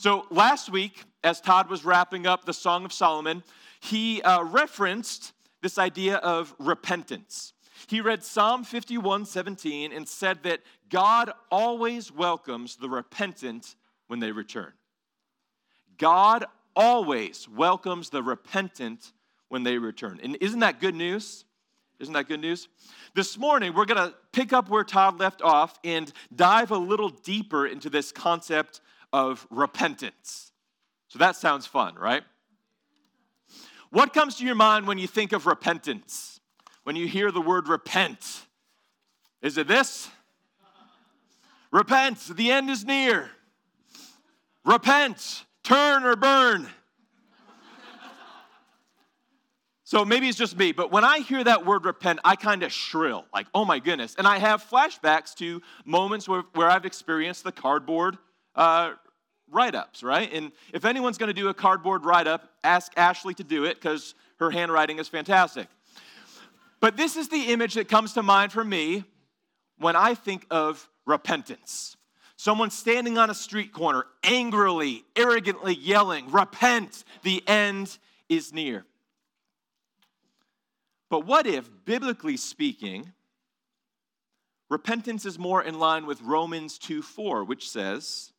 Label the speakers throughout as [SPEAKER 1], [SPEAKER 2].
[SPEAKER 1] So last week, as Todd was wrapping up the Song of Solomon, he uh, referenced this idea of repentance. He read Psalm 51 17 and said that God always welcomes the repentant when they return. God always welcomes the repentant when they return. And isn't that good news? Isn't that good news? This morning, we're going to pick up where Todd left off and dive a little deeper into this concept of repentance. So that sounds fun, right? What comes to your mind when you think of repentance? When you hear the word repent? Is it this? Repent, the end is near. Repent, turn or burn. So maybe it's just me, but when I hear that word repent, I kind of shrill, like, oh my goodness. And I have flashbacks to moments where, where I've experienced the cardboard uh, write ups, right? And if anyone's going to do a cardboard write up, ask Ashley to do it because her handwriting is fantastic. But this is the image that comes to mind for me when I think of repentance. Someone standing on a street corner, angrily, arrogantly yelling, Repent, the end is near. But what if, biblically speaking, repentance is more in line with Romans 2 4, which says,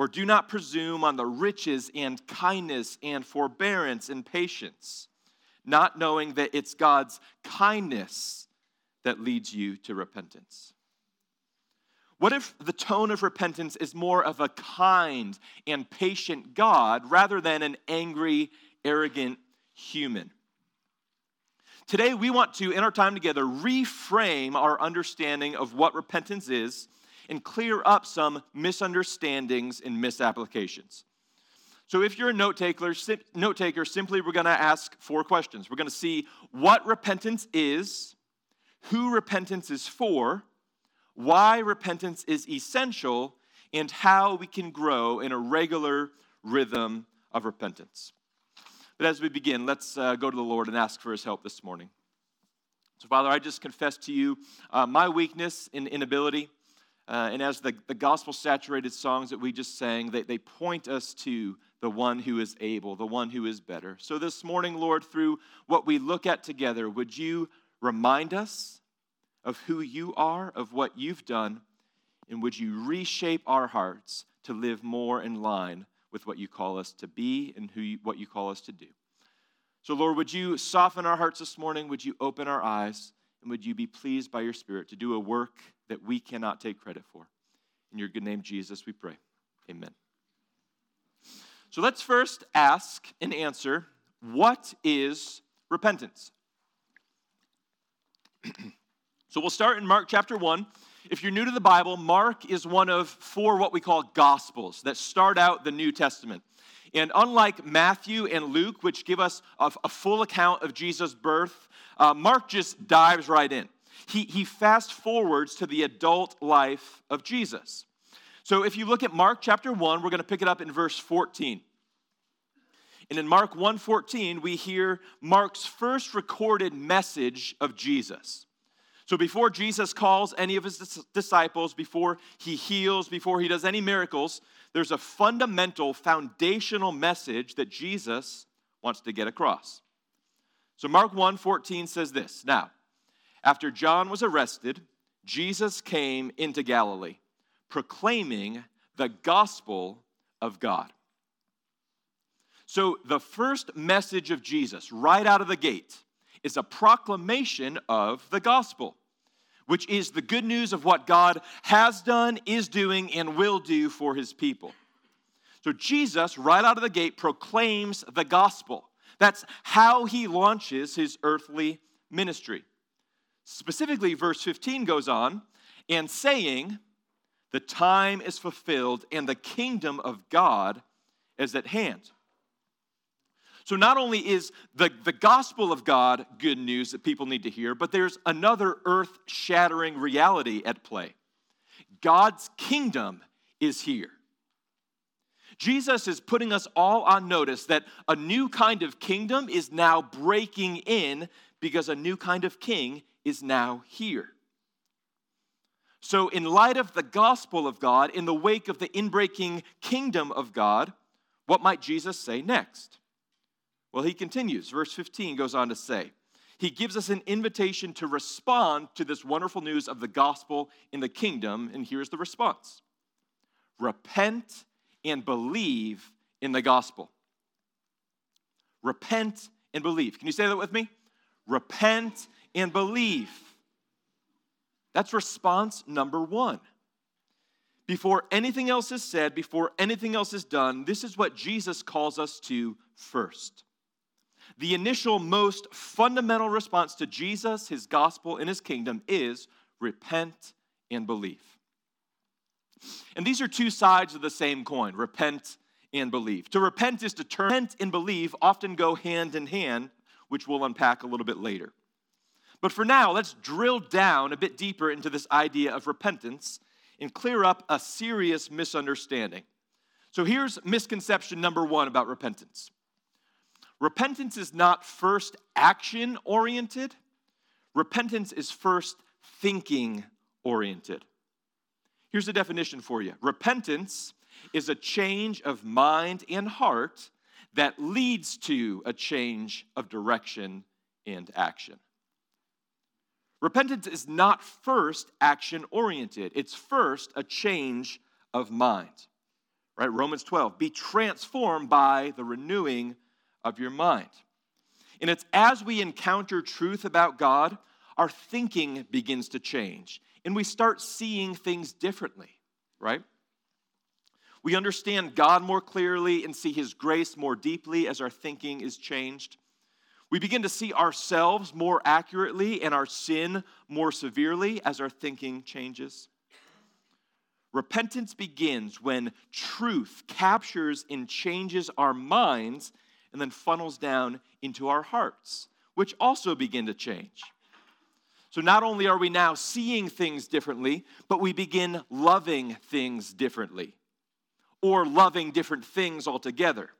[SPEAKER 1] or do not presume on the riches and kindness and forbearance and patience, not knowing that it's God's kindness that leads you to repentance. What if the tone of repentance is more of a kind and patient God rather than an angry, arrogant human? Today, we want to, in our time together, reframe our understanding of what repentance is and clear up some misunderstandings and misapplications. So, if you're a note taker, note taker simply we're going to ask four questions. We're going to see what repentance is, who repentance is for, why repentance is essential, and how we can grow in a regular rhythm of repentance. But as we begin, let's uh, go to the Lord and ask for his help this morning. So, Father, I just confess to you uh, my weakness and inability. Uh, and as the, the gospel saturated songs that we just sang, they, they point us to the one who is able, the one who is better. So this morning, Lord, through what we look at together, would you remind us of who you are, of what you've done, and would you reshape our hearts to live more in line with what you call us to be and who you, what you call us to do? So, Lord, would you soften our hearts this morning? Would you open our eyes? And would you be pleased by your Spirit to do a work that we cannot take credit for? In your good name, Jesus, we pray. Amen. So let's first ask and answer what is repentance? so we'll start in Mark chapter 1. If you're new to the Bible, Mark is one of four what we call gospels that start out the New Testament. And unlike Matthew and Luke, which give us a, a full account of Jesus' birth, uh, Mark just dives right in. He, he fast forwards to the adult life of Jesus. So if you look at Mark chapter 1, we're going to pick it up in verse 14. And in Mark 1:14, we hear Mark's first recorded message of Jesus. So before Jesus calls any of his disciples, before he heals, before he does any miracles, there's a fundamental, foundational message that Jesus wants to get across. So Mark 1:14 says this. Now, after John was arrested, Jesus came into Galilee, proclaiming the gospel of God. So, the first message of Jesus, right out of the gate, is a proclamation of the gospel, which is the good news of what God has done, is doing, and will do for his people. So, Jesus, right out of the gate, proclaims the gospel. That's how he launches his earthly ministry. Specifically, verse 15 goes on, and saying, The time is fulfilled, and the kingdom of God is at hand. So, not only is the, the gospel of God good news that people need to hear, but there's another earth shattering reality at play. God's kingdom is here. Jesus is putting us all on notice that a new kind of kingdom is now breaking in because a new kind of king is now here. So, in light of the gospel of God, in the wake of the inbreaking kingdom of God, what might Jesus say next? Well, he continues. Verse 15 goes on to say, He gives us an invitation to respond to this wonderful news of the gospel in the kingdom. And here's the response Repent and believe in the gospel. Repent and believe. Can you say that with me? Repent and believe. That's response number one. Before anything else is said, before anything else is done, this is what Jesus calls us to first. The initial, most fundamental response to Jesus, his gospel, and his kingdom is repent and believe. And these are two sides of the same coin repent and believe. To repent is to turn. Repent and believe often go hand in hand, which we'll unpack a little bit later. But for now, let's drill down a bit deeper into this idea of repentance and clear up a serious misunderstanding. So here's misconception number one about repentance repentance is not first action oriented, repentance is first thinking oriented. Here's a definition for you repentance is a change of mind and heart that leads to a change of direction and action. Repentance is not first action oriented, it's first a change of mind. Right? Romans 12, be transformed by the renewing of your mind. And it's as we encounter truth about God, our thinking begins to change and we start seeing things differently, right? We understand God more clearly and see His grace more deeply as our thinking is changed. We begin to see ourselves more accurately and our sin more severely as our thinking changes. Repentance begins when truth captures and changes our minds and then funnels down into our hearts, which also begin to change. So not only are we now seeing things differently, but we begin loving things differently or loving different things altogether.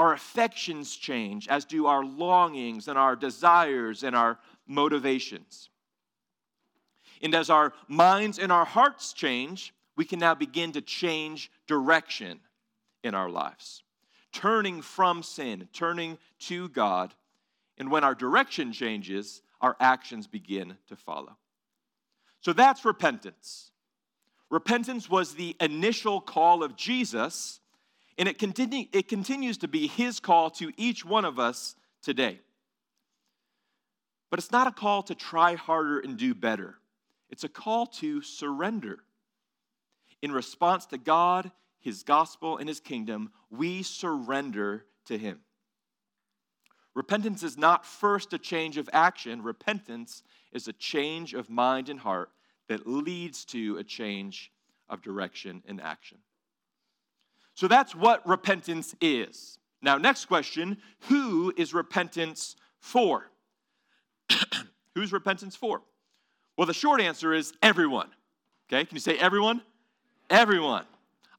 [SPEAKER 1] Our affections change, as do our longings and our desires and our motivations. And as our minds and our hearts change, we can now begin to change direction in our lives, turning from sin, turning to God. And when our direction changes, our actions begin to follow. So that's repentance. Repentance was the initial call of Jesus, and it, continue, it continues to be his call to each one of us today. But it's not a call to try harder and do better, it's a call to surrender. In response to God, his gospel, and his kingdom, we surrender to him. Repentance is not first a change of action, repentance is a change of mind and heart that leads to a change of direction and action. So that's what repentance is. Now, next question who is repentance for? Who's repentance for? Well, the short answer is everyone. Okay, can you say everyone? Everyone.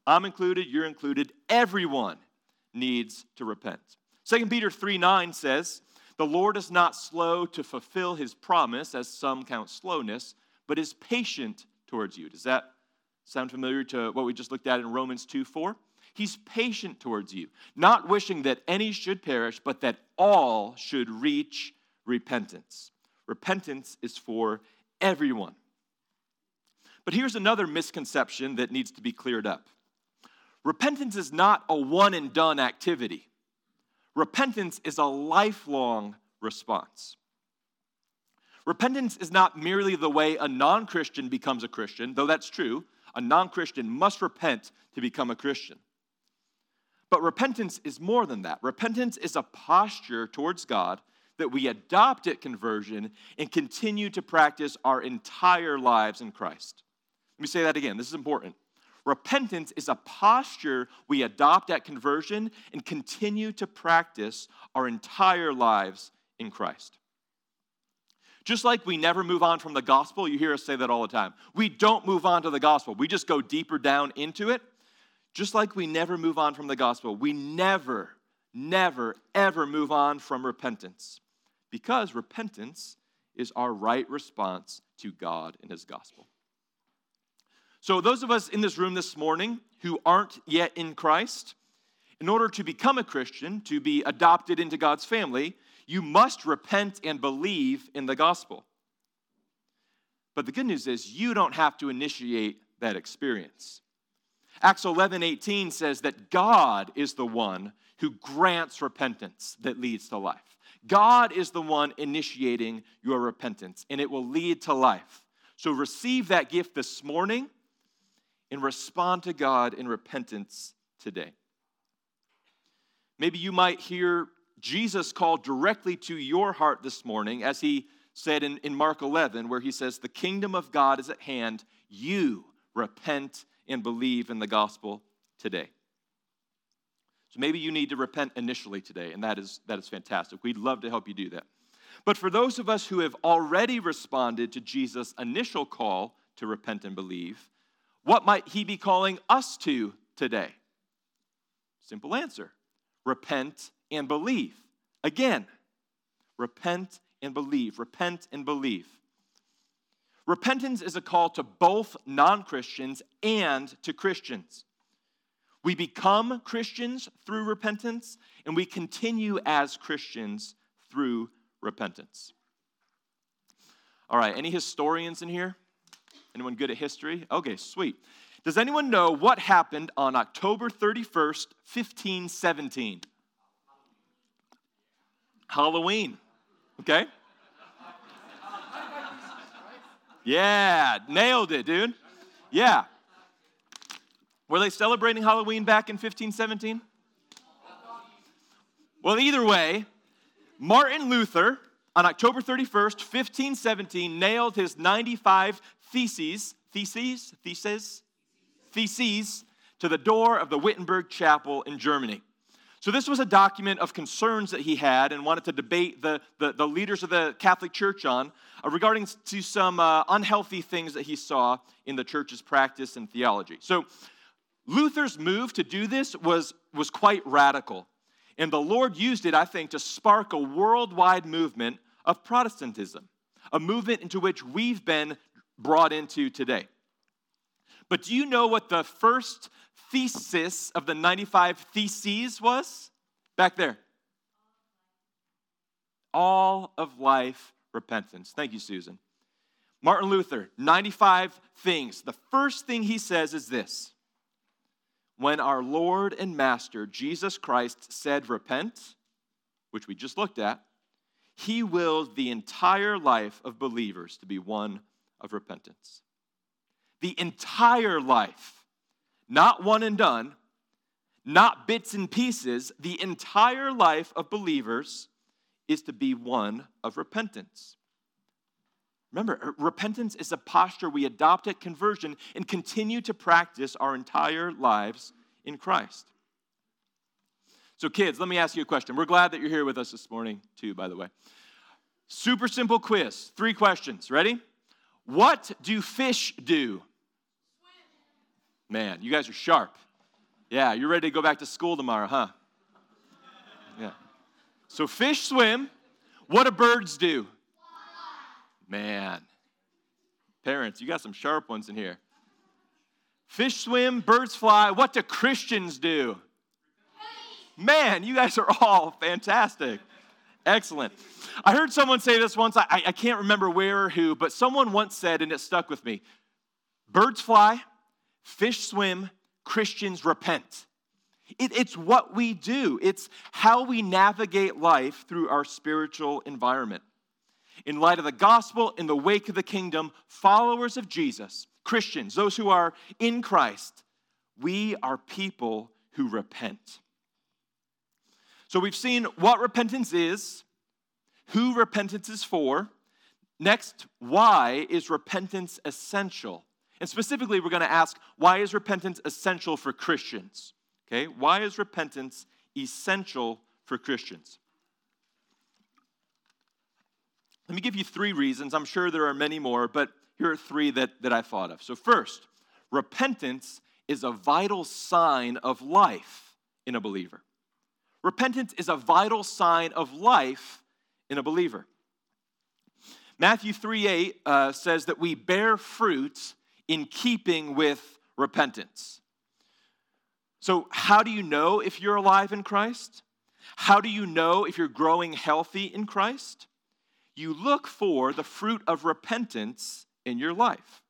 [SPEAKER 1] I'm included, you're included. Everyone needs to repent. 2 Peter 3 9 says, The Lord is not slow to fulfill his promise, as some count slowness, but is patient towards you. Does that sound familiar to what we just looked at in Romans 2 4? He's patient towards you, not wishing that any should perish, but that all should reach repentance. Repentance is for everyone. But here's another misconception that needs to be cleared up repentance is not a one and done activity. Repentance is a lifelong response. Repentance is not merely the way a non Christian becomes a Christian, though that's true. A non Christian must repent to become a Christian. But repentance is more than that. Repentance is a posture towards God that we adopt at conversion and continue to practice our entire lives in Christ. Let me say that again. This is important. Repentance is a posture we adopt at conversion and continue to practice our entire lives in Christ. Just like we never move on from the gospel, you hear us say that all the time. We don't move on to the gospel, we just go deeper down into it. Just like we never move on from the gospel, we never, never, ever move on from repentance because repentance is our right response to God and His gospel. So, those of us in this room this morning who aren't yet in Christ, in order to become a Christian, to be adopted into God's family, you must repent and believe in the gospel. But the good news is you don't have to initiate that experience. Acts 11 18 says that God is the one who grants repentance that leads to life. God is the one initiating your repentance, and it will lead to life. So receive that gift this morning and respond to God in repentance today. Maybe you might hear Jesus call directly to your heart this morning as he said in, in Mark 11, where he says, The kingdom of God is at hand. You repent and believe in the gospel today. So maybe you need to repent initially today, and that is, that is fantastic. We'd love to help you do that. But for those of us who have already responded to Jesus' initial call to repent and believe, what might he be calling us to today? Simple answer repent and believe. Again, repent and believe. Repent and believe. Repentance is a call to both non Christians and to Christians. We become Christians through repentance, and we continue as Christians through repentance. All right, any historians in here? Anyone good at history? Okay, sweet. Does anyone know what happened on October 31st, 1517? Halloween. Okay? Yeah, nailed it, dude. Yeah. Were they celebrating Halloween back in 1517? Well, either way, Martin Luther on October 31st, 1517, nailed his 95 theses, theses, theses, theses to the door of the Wittenberg Chapel in Germany. So, this was a document of concerns that he had and wanted to debate the, the, the leaders of the Catholic Church on uh, regarding to some uh, unhealthy things that he saw in the church's practice and theology. So, Luther's move to do this was, was quite radical. And the Lord used it, I think, to spark a worldwide movement of Protestantism, a movement into which we've been brought into today. But do you know what the first thesis of the 95 theses was? Back there. All of life repentance. Thank you, Susan. Martin Luther, 95 things. The first thing he says is this When our Lord and Master Jesus Christ said, Repent, which we just looked at, he willed the entire life of believers to be one of repentance. The entire life, not one and done, not bits and pieces, the entire life of believers is to be one of repentance. Remember, uh, repentance is a posture we adopt at conversion and continue to practice our entire lives in Christ. So, kids, let me ask you a question. We're glad that you're here with us this morning, too, by the way. Super simple quiz. Three questions. Ready? What do fish do? Man, you guys are sharp. Yeah, you're ready to go back to school tomorrow, huh? Yeah. So, fish swim. What do birds do? Man. Parents, you got some sharp ones in here. Fish swim, birds fly. What do Christians do? Man, you guys are all fantastic. Excellent. I heard someone say this once. I, I can't remember where or who, but someone once said, and it stuck with me birds fly, fish swim, Christians repent. It, it's what we do, it's how we navigate life through our spiritual environment. In light of the gospel, in the wake of the kingdom, followers of Jesus, Christians, those who are in Christ, we are people who repent. So we've seen what repentance is, who repentance is for. Next, why is repentance essential? And specifically, we're going to ask why is repentance essential for Christians? Okay, why is repentance essential for Christians? Let me give you three reasons. I'm sure there are many more, but here are three that, that I thought of. So, first, repentance is a vital sign of life in a believer. Repentance is a vital sign of life in a believer. Matthew 3 8 uh, says that we bear fruit in keeping with repentance. So, how do you know if you're alive in Christ? How do you know if you're growing healthy in Christ? You look for the fruit of repentance in your life.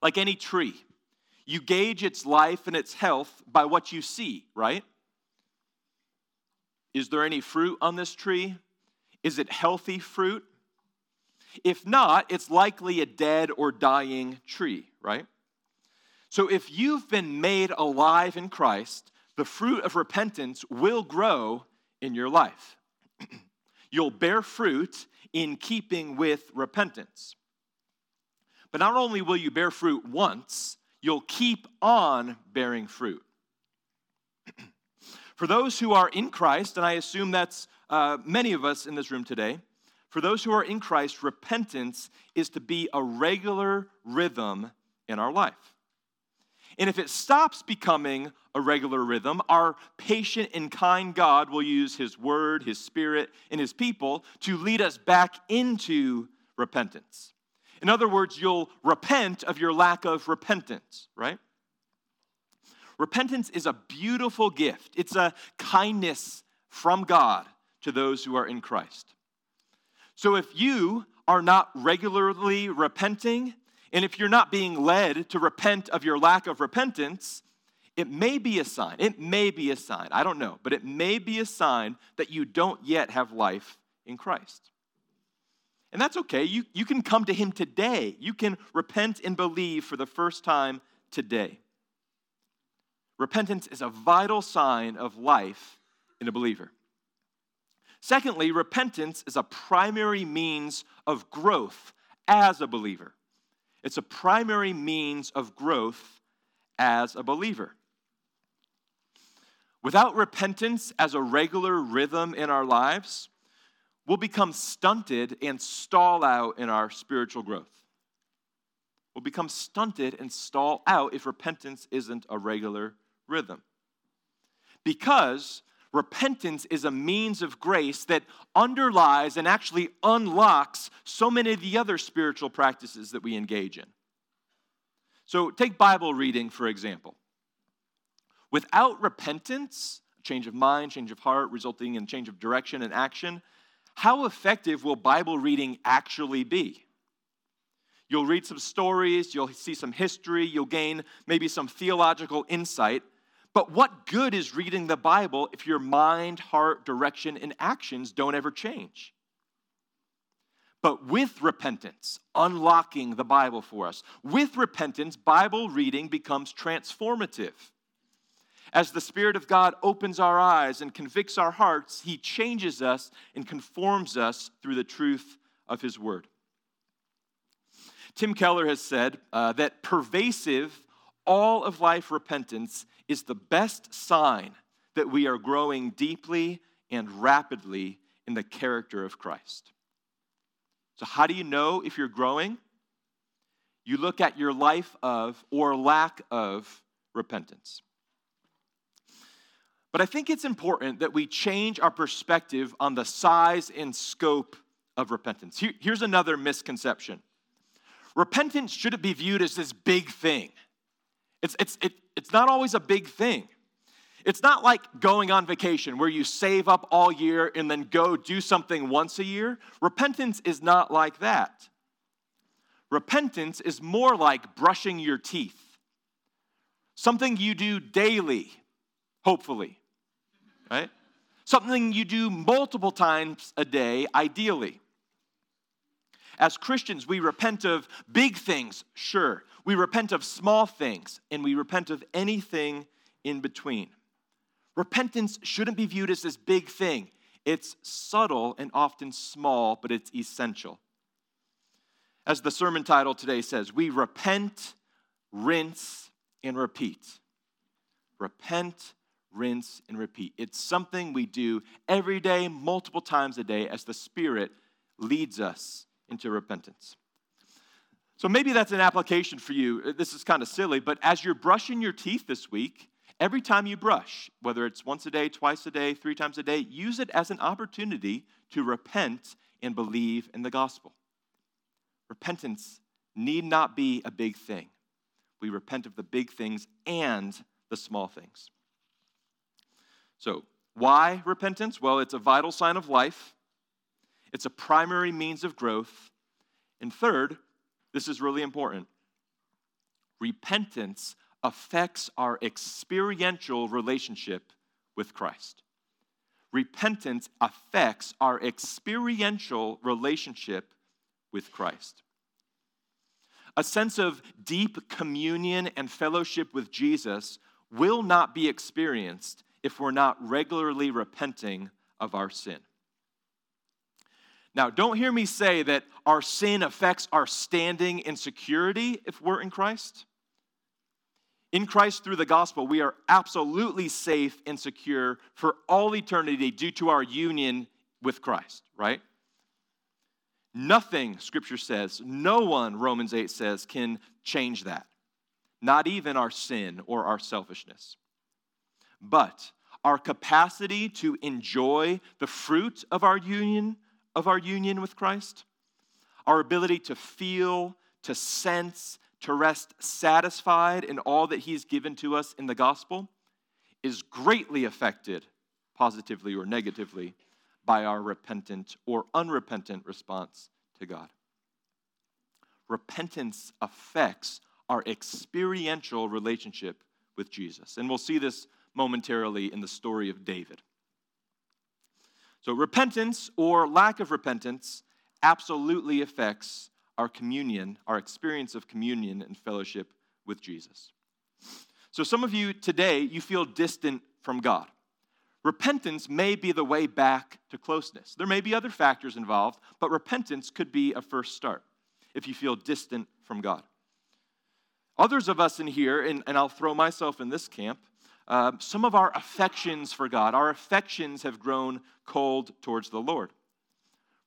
[SPEAKER 1] Like any tree, you gauge its life and its health by what you see, right? Is there any fruit on this tree? Is it healthy fruit? If not, it's likely a dead or dying tree, right? So if you've been made alive in Christ, the fruit of repentance will grow in your life. You'll bear fruit in keeping with repentance. But not only will you bear fruit once, you'll keep on bearing fruit. For those who are in Christ, and I assume that's uh, many of us in this room today, for those who are in Christ, repentance is to be a regular rhythm in our life. And if it stops becoming a regular rhythm, our patient and kind God will use His Word, His Spirit, and His people to lead us back into repentance. In other words, you'll repent of your lack of repentance, right? Repentance is a beautiful gift, it's a kindness from God to those who are in Christ. So if you are not regularly repenting, and if you're not being led to repent of your lack of repentance, it may be a sign. It may be a sign. I don't know, but it may be a sign that you don't yet have life in Christ. And that's okay. You, you can come to Him today. You can repent and believe for the first time today. Repentance is a vital sign of life in a believer. Secondly, repentance is a primary means of growth as a believer. It's a primary means of growth as a believer. Without repentance as a regular rhythm in our lives, we'll become stunted and stall out in our spiritual growth. We'll become stunted and stall out if repentance isn't a regular rhythm. Because repentance is a means of grace that underlies and actually unlocks so many of the other spiritual practices that we engage in. So, take Bible reading, for example. Without repentance, change of mind, change of heart, resulting in change of direction and action, how effective will Bible reading actually be? You'll read some stories, you'll see some history, you'll gain maybe some theological insight, but what good is reading the Bible if your mind, heart, direction, and actions don't ever change? But with repentance, unlocking the Bible for us, with repentance, Bible reading becomes transformative. As the Spirit of God opens our eyes and convicts our hearts, He changes us and conforms us through the truth of His Word. Tim Keller has said uh, that pervasive, all of life repentance is the best sign that we are growing deeply and rapidly in the character of Christ. So, how do you know if you're growing? You look at your life of or lack of repentance. But I think it's important that we change our perspective on the size and scope of repentance. Here, here's another misconception repentance shouldn't be viewed as this big thing. It's, it's, it, it's not always a big thing. It's not like going on vacation where you save up all year and then go do something once a year. Repentance is not like that. Repentance is more like brushing your teeth, something you do daily, hopefully, right? Something you do multiple times a day, ideally. As Christians, we repent of big things, sure. We repent of small things, and we repent of anything in between. Repentance shouldn't be viewed as this big thing. It's subtle and often small, but it's essential. As the sermon title today says, we repent, rinse, and repeat. Repent, rinse, and repeat. It's something we do every day, multiple times a day, as the Spirit leads us into repentance. So maybe that's an application for you. Uh, this is kind of silly, but as you're brushing your teeth this week, every time you brush, whether it's once a day, twice a day, three times a day, use it as an opportunity to repent and believe in the gospel. Repentance need not be a big thing. We repent of the big things and the small things. So, why repentance? Well, it's a vital sign of life, it's a primary means of growth. And third, this is really important repentance affects our experiential relationship with Christ. Repentance affects our experiential relationship with Christ. A sense of deep communion and fellowship with Jesus will not be experienced if we're not regularly repenting of our sin. Now, don't hear me say that our sin affects our standing in security if we're in Christ. In Christ, through the gospel, we are absolutely safe and secure for all eternity due to our union with Christ, right? Nothing, Scripture says, no one, Romans 8 says, can change that. Not even our sin or our selfishness. But our capacity to enjoy the fruit of our union, of our union with Christ, our ability to feel, to sense, to rest satisfied in all that He's given to us in the gospel, is greatly affected, positively or negatively, by our repentant or unrepentant response to God. Repentance affects our experiential relationship with Jesus. And we'll see this momentarily in the story of David. So, repentance or lack of repentance absolutely affects our communion, our experience of communion and fellowship with Jesus. So, some of you today, you feel distant from God. Repentance may be the way back to closeness. There may be other factors involved, but repentance could be a first start if you feel distant from God. Others of us in here, and, and I'll throw myself in this camp, uh, some of our affections for God, our affections have grown cold towards the Lord.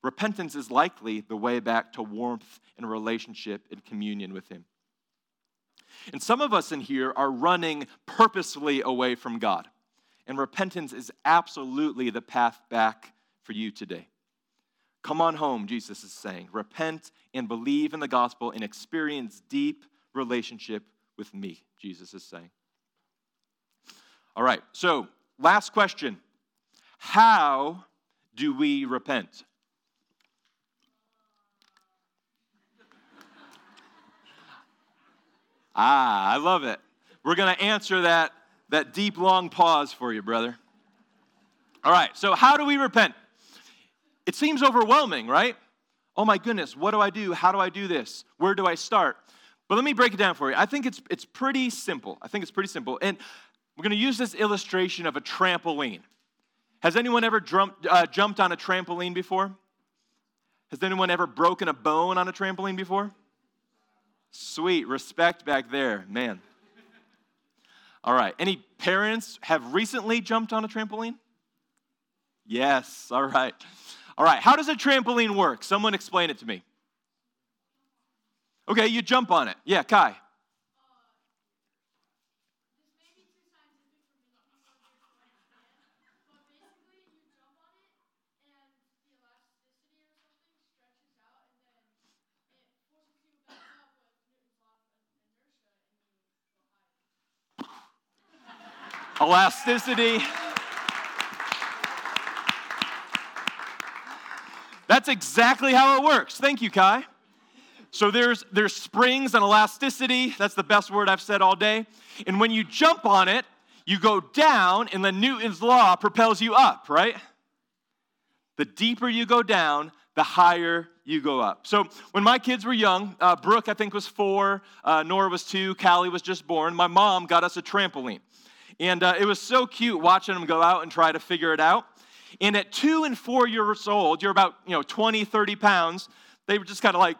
[SPEAKER 1] Repentance is likely the way back to warmth and relationship and communion with Him. And some of us in here are running purposefully away from God. And repentance is absolutely the path back for you today. Come on home, Jesus is saying. Repent and believe in the gospel and experience deep relationship with me, Jesus is saying. All right, so last question How do we repent? Ah, I love it. We're going to answer that that deep, long pause for you, brother. All right, so how do we repent? It seems overwhelming, right? Oh my goodness, what do I do? How do I do this? Where do I start? But let me break it down for you. I think it's, it's pretty simple. I think it's pretty simple. And we're going to use this illustration of a trampoline. Has anyone ever jumped, uh, jumped on a trampoline before? Has anyone ever broken a bone on a trampoline before? Sweet, respect back there, man. All right. Any parents have recently jumped on a trampoline? Yes. All right. All right. How does a trampoline work? Someone explain it to me. Okay, you jump on it. Yeah, Kai. Elasticity. That's exactly how it works. Thank you, Kai. So there's, there's springs and elasticity. That's the best word I've said all day. And when you jump on it, you go down, and then Newton's law propels you up, right? The deeper you go down, the higher you go up. So when my kids were young, uh, Brooke, I think, was four, uh, Nora was two, Callie was just born, my mom got us a trampoline. And uh, it was so cute watching them go out and try to figure it out. And at two and four years old, you're about, you know, 20, 30 pounds, they were just kind of like,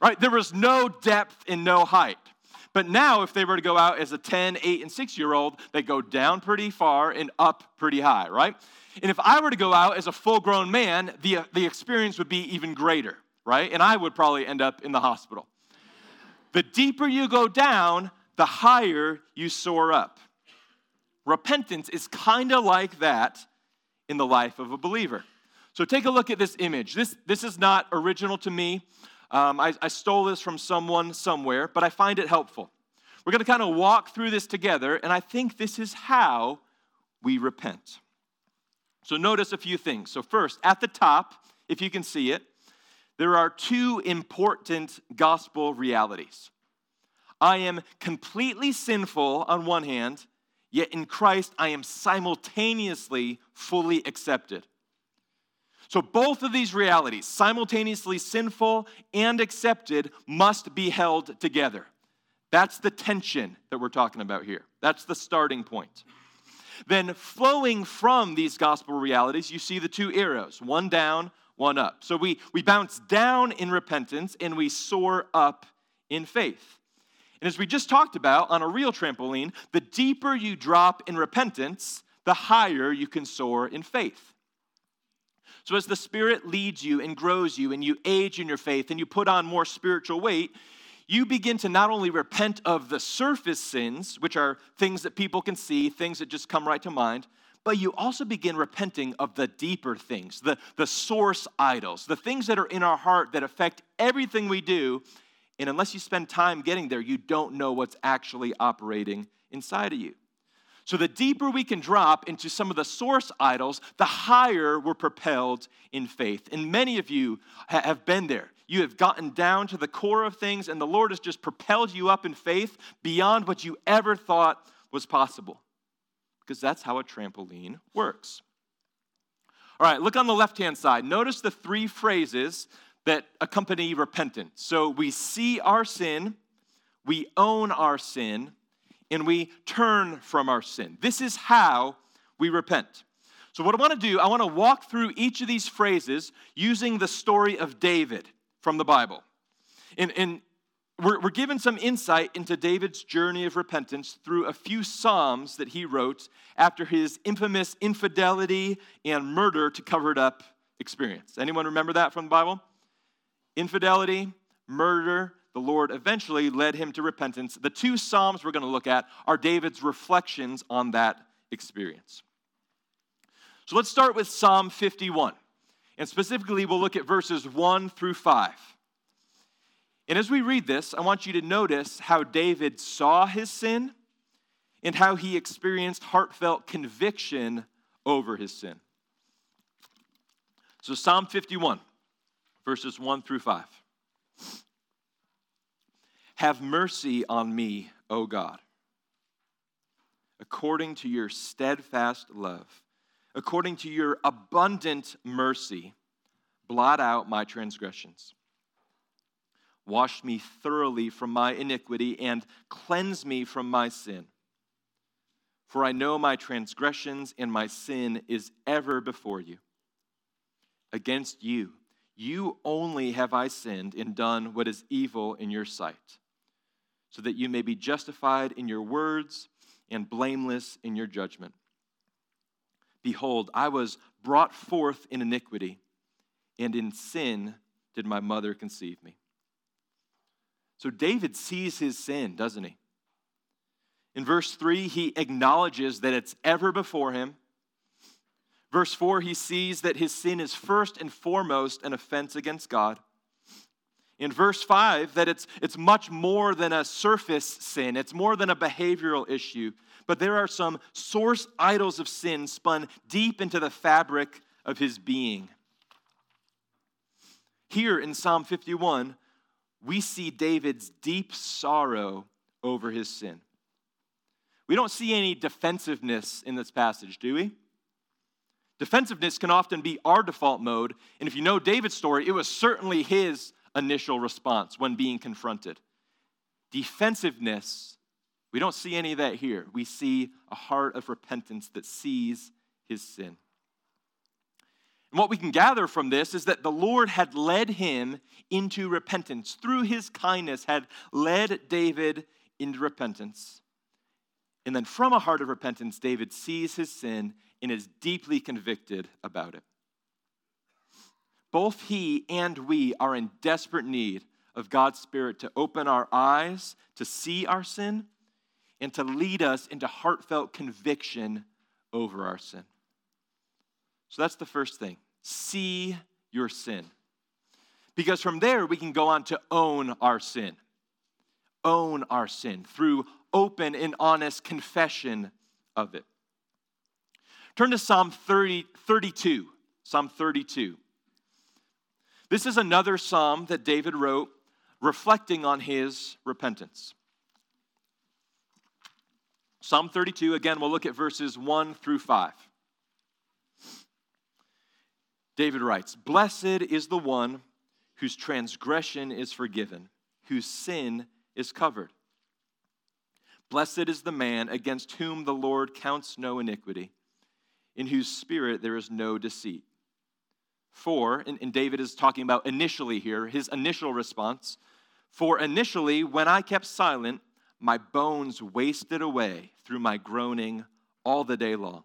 [SPEAKER 1] right? There was no depth and no height. But now, if they were to go out as a 10, 8, and 6 year old, they go down pretty far and up pretty high, right? And if I were to go out as a full grown man, the, the experience would be even greater, right? And I would probably end up in the hospital. The deeper you go down, the higher you soar up. Repentance is kind of like that in the life of a believer. So take a look at this image. This, this is not original to me. Um, I, I stole this from someone somewhere, but I find it helpful. We're going to kind of walk through this together, and I think this is how we repent. So, notice a few things. So, first, at the top, if you can see it, there are two important gospel realities. I am completely sinful on one hand, yet in Christ I am simultaneously fully accepted. So, both of these realities, simultaneously sinful and accepted, must be held together. That's the tension that we're talking about here. That's the starting point. Then, flowing from these gospel realities, you see the two arrows one down, one up. So, we, we bounce down in repentance and we soar up in faith. And as we just talked about on a real trampoline, the deeper you drop in repentance, the higher you can soar in faith. So, as the Spirit leads you and grows you, and you age in your faith, and you put on more spiritual weight, you begin to not only repent of the surface sins, which are things that people can see, things that just come right to mind, but you also begin repenting of the deeper things, the, the source idols, the things that are in our heart that affect everything we do. And unless you spend time getting there, you don't know what's actually operating inside of you. So, the deeper we can drop into some of the source idols, the higher we're propelled in faith. And many of you have been there. You have gotten down to the core of things, and the Lord has just propelled you up in faith beyond what you ever thought was possible. Because that's how a trampoline works. All right, look on the left hand side. Notice the three phrases that accompany repentance. So, we see our sin, we own our sin, and we turn from our sin. This is how we repent. So, what I want to do, I want to walk through each of these phrases using the story of David from the Bible. And, and we're, we're given some insight into David's journey of repentance through a few Psalms that he wrote after his infamous infidelity and murder to cover it up experience. Anyone remember that from the Bible? Infidelity, murder, the Lord eventually led him to repentance. The two Psalms we're going to look at are David's reflections on that experience. So let's start with Psalm 51. And specifically, we'll look at verses 1 through 5. And as we read this, I want you to notice how David saw his sin and how he experienced heartfelt conviction over his sin. So, Psalm 51, verses 1 through 5. Have mercy on me, O God, according to your steadfast love, according to your abundant mercy, blot out my transgressions. Wash me thoroughly from my iniquity and cleanse me from my sin. For I know my transgressions and my sin is ever before you. Against you, you only have I sinned and done what is evil in your sight so that you may be justified in your words and blameless in your judgment. Behold, I was brought forth in iniquity, and in sin did my mother conceive me. So David sees his sin, doesn't he? In verse 3, he acknowledges that it's ever before him. Verse 4, he sees that his sin is first and foremost an offense against God in verse 5 that it's, it's much more than a surface sin, it's more than a behavioral issue, but there are some source idols of sin spun deep into the fabric of his being. Here in Psalm 51, we see David's deep sorrow over his sin. We don't see any defensiveness in this passage, do we? Defensiveness can often be our default mode, and if you know David's story, it was certainly his initial response when being confronted. Defensiveness, we don't see any of that here. We see a heart of repentance that sees his sin. And what we can gather from this is that the Lord had led him into repentance. Through his kindness, had led David into repentance. And then from a heart of repentance, David sees his sin and is deeply convicted about it. Both he and we are in desperate need of God's Spirit to open our eyes to see our sin and to lead us into heartfelt conviction over our sin. So that's the first thing. See your sin. Because from there, we can go on to own our sin. Own our sin through open and honest confession of it. Turn to Psalm 30, 32. Psalm 32. This is another psalm that David wrote reflecting on his repentance. Psalm 32, again, we'll look at verses 1 through 5. David writes Blessed is the one whose transgression is forgiven, whose sin is covered. Blessed is the man against whom the Lord counts no iniquity, in whose spirit there is no deceit. For, and, and David is talking about initially here, his initial response. For initially, when I kept silent, my bones wasted away through my groaning all the day long.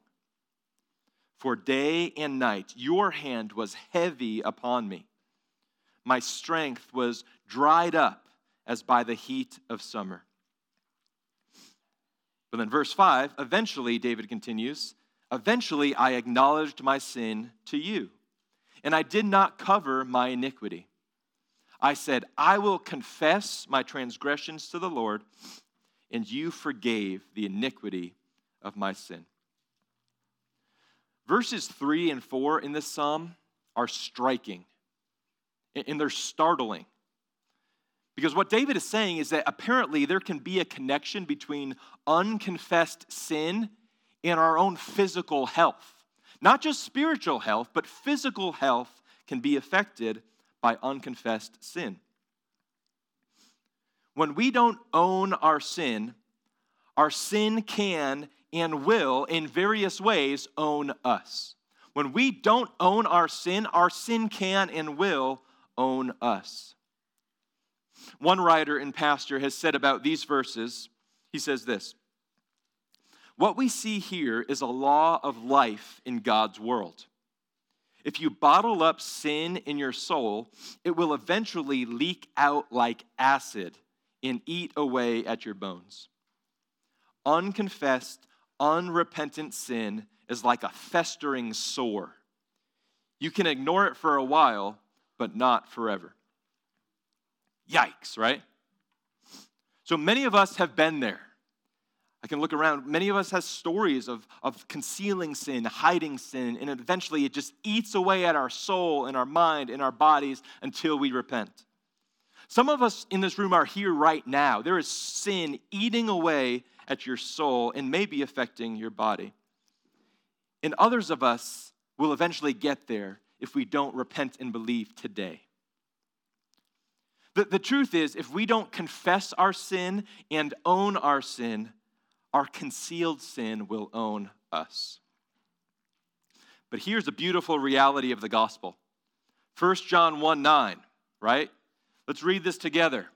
[SPEAKER 1] For day and night your hand was heavy upon me. My strength was dried up as by the heat of summer. But then, verse 5, eventually, David continues, eventually I acknowledged my sin to you, and I did not cover my iniquity. I said, I will confess my transgressions to the Lord, and you forgave the iniquity of my sin. Verses 3 and 4 in this psalm are striking, and they're startling. Because what David is saying is that apparently there can be a connection between unconfessed sin and our own physical health. Not just spiritual health, but physical health can be affected by unconfessed sin. When we don't own our sin, our sin can and will, in various ways, own us. When we don't own our sin, our sin can and will own us. One writer and pastor has said about these verses, he says this What we see here is a law of life in God's world. If you bottle up sin in your soul, it will eventually leak out like acid and eat away at your bones. Unconfessed, unrepentant sin is like a festering sore. You can ignore it for a while, but not forever. Yikes, right? So many of us have been there. I can look around. Many of us have stories of, of concealing sin, hiding sin, and eventually it just eats away at our soul and our mind and our bodies until we repent. Some of us in this room are here right now. There is sin eating away at your soul and maybe affecting your body. And others of us will eventually get there if we don't repent and believe today. The, the truth is, if we don't confess our sin and own our sin, our concealed sin will own us. But here's a beautiful reality of the gospel 1 John 1 9, right? Let's read this together.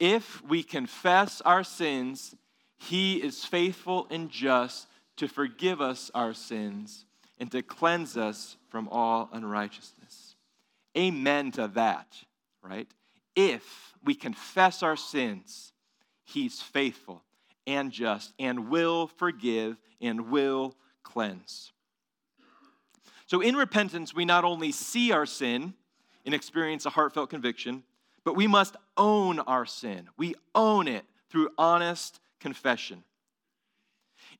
[SPEAKER 1] If we confess our sins, he is faithful and just to forgive us our sins and to cleanse us from all unrighteousness. Amen to that, right? if we confess our sins, He's faithful and just and will forgive and will cleanse. So, in repentance, we not only see our sin and experience a heartfelt conviction, but we must own our sin. We own it through honest confession.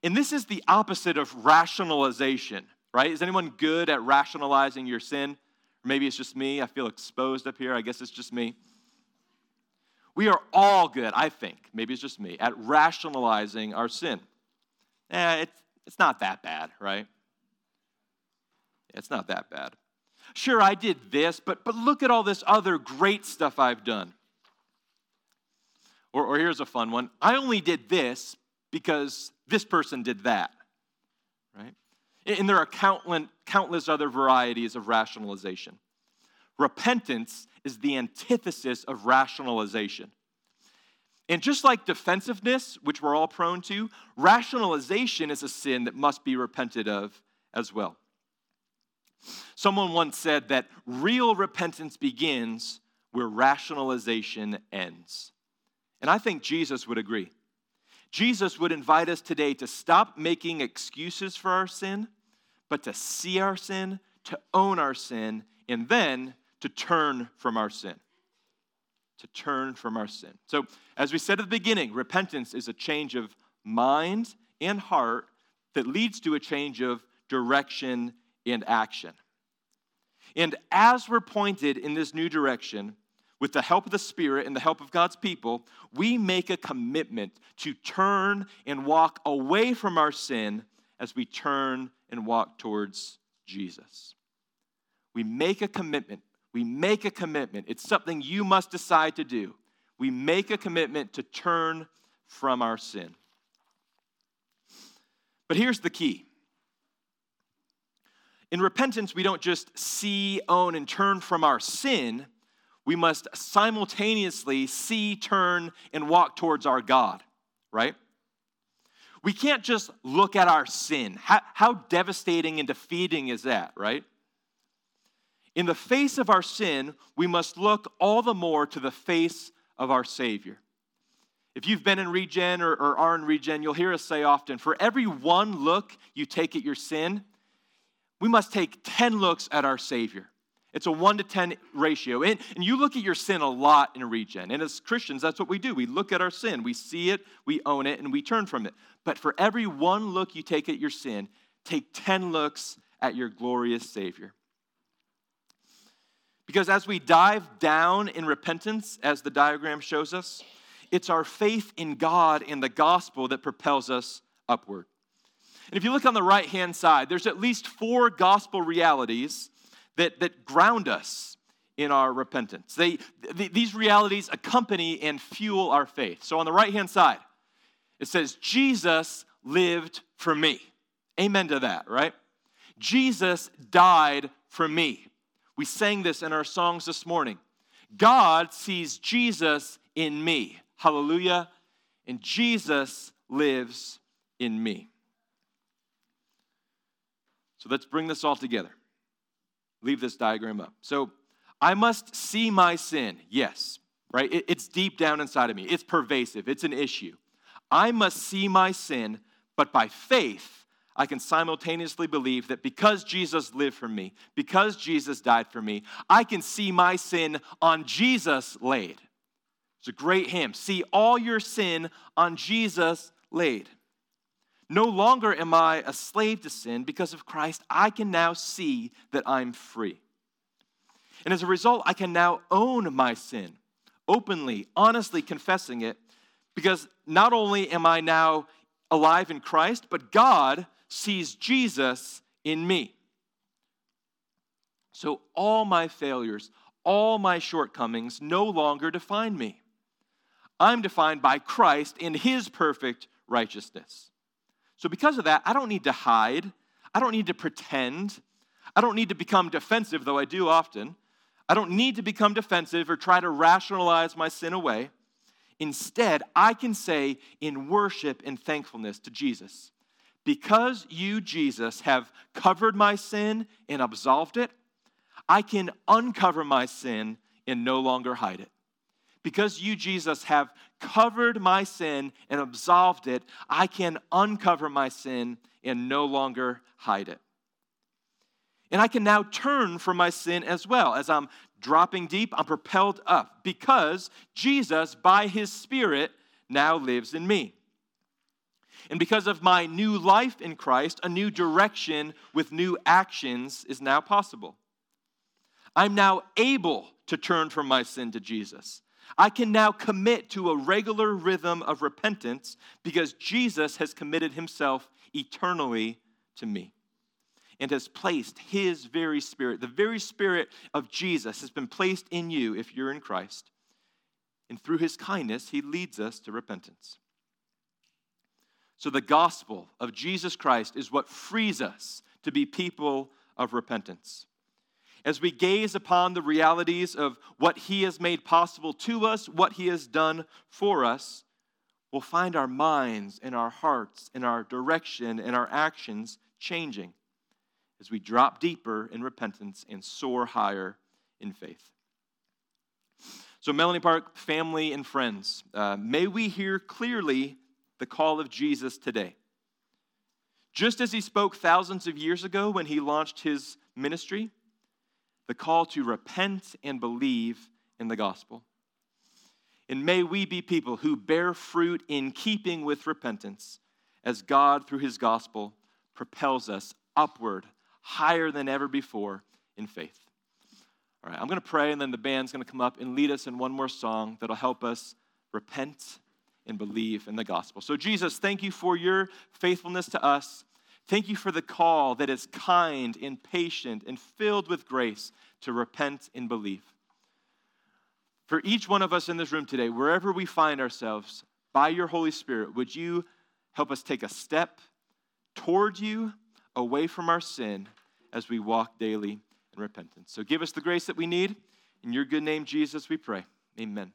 [SPEAKER 1] And this is the opposite of rationalization, right? Is anyone good at rationalizing your sin? Or maybe it's just me. I feel exposed up here. I guess it's just me. We are all good, I think, maybe it's just me, at rationalizing our sin. Eh, it's, it's not that bad, right? It's not that bad. Sure, I did this, but, but look at all this other great stuff I've done. Or, or here's a fun one I only did this because this person did that, right? And there are countless, countless other varieties of rationalization. Repentance is the antithesis of rationalization. And just like defensiveness, which we're all prone to, rationalization is a sin that must be repented of as well. Someone once said that real repentance begins where rationalization ends. And I think Jesus would agree. Jesus would invite us today to stop making excuses for our sin, but to see our sin, to own our sin, and then to turn from our sin. To turn from our sin. So, as we said at the beginning, repentance is a change of mind and heart that leads to a change of direction and action. And as we're pointed in this new direction, with the help of the Spirit and the help of God's people, we make a commitment to turn and walk away from our sin as we turn and walk towards Jesus. We make a commitment. We make a commitment. It's something you must decide to do. We make a commitment to turn from our sin. But here's the key in repentance, we don't just see, own, and turn from our sin. We must simultaneously see, turn, and walk towards our God, right? We can't just look at our sin. How, how devastating and defeating is that, right? In the face of our sin, we must look all the more to the face of our Savior. If you've been in regen or, or, are in regen, you'll hear us say often for every one look you take at your sin, we must take 10 looks at our Savior. It's a 1 to 10 ratio. And, and you look at your sin a lot in regen. And as Christians, that's what we do. We look at our sin, we see it, we own it, and we turn from it. But for every one look you take at your sin, take 10 looks at your glorious Savior. Because as we dive down in repentance, as the diagram shows us, it's our faith in God and the gospel that propels us upward. And if you look on the right hand side, there's at least four gospel realities that, that ground us in our repentance. They, th- these realities accompany and fuel our faith. So on the right hand side, it says, Jesus lived for me. Amen to that, right? Jesus died for me. We sang this in our songs this morning. God sees Jesus in me. Hallelujah. And Jesus lives in me. So let's bring this all together. Leave this diagram up. So I must see my sin. Yes, right? it's deep down inside of me, it's pervasive, it's an issue. I must see my sin, but by faith, I can simultaneously believe that because Jesus lived for me, because Jesus died for me, I can see my sin on Jesus laid. It's a great hymn. See all your sin on Jesus laid. No longer am I a slave to sin because of Christ. I can now see that I'm free. And as a result, I can now own my sin, openly, honestly confessing it, because not only am I now alive in Christ, but God sees Jesus in me. So all my failures, all my shortcomings no longer define me. I'm defined by Christ in his perfect righteousness. So, because of that, I don't need to hide. I don't need to pretend. I don't need to become defensive, though I do often. I don't need to become defensive or try to rationalize my sin away. Instead, I can say in worship and thankfulness to Jesus, because you, Jesus, have covered my sin and absolved it, I can uncover my sin and no longer hide it. Because you, Jesus, have covered my sin and absolved it, I can uncover my sin and no longer hide it. And I can now turn from my sin as well. As I'm dropping deep, I'm propelled up because Jesus, by his Spirit, now lives in me. And because of my new life in Christ, a new direction with new actions is now possible. I'm now able to turn from my sin to Jesus. I can now commit to a regular rhythm of repentance because Jesus has committed himself eternally to me and has placed his very spirit, the very spirit of Jesus, has been placed in you if you're in Christ. And through his kindness, he leads us to repentance. So, the gospel of Jesus Christ is what frees us to be people of repentance as we gaze upon the realities of what He has made possible to us, what He has done for us, we'll find our minds and our hearts and our direction and our actions changing as we drop deeper in repentance and soar higher in faith. So, Melanie Park, family, and friends, uh, may we hear clearly the call of Jesus today. Just as he spoke thousands of years ago when he launched his ministry, the call to repent and believe in the gospel. And may we be people who bear fruit in keeping with repentance as God, through his gospel, propels us upward, higher than ever before in faith. All right, I'm going to pray, and then the band's going to come up and lead us in one more song that'll help us repent and believe in the gospel. So, Jesus, thank you for your faithfulness to us. Thank you for the call that is kind and patient and filled with grace to repent and believe. For each one of us in this room today, wherever we find ourselves, by your Holy Spirit, would you help us take a step toward you, away from our sin, as we walk daily in repentance? So give us the grace that we need. In your good name, Jesus, we pray. Amen.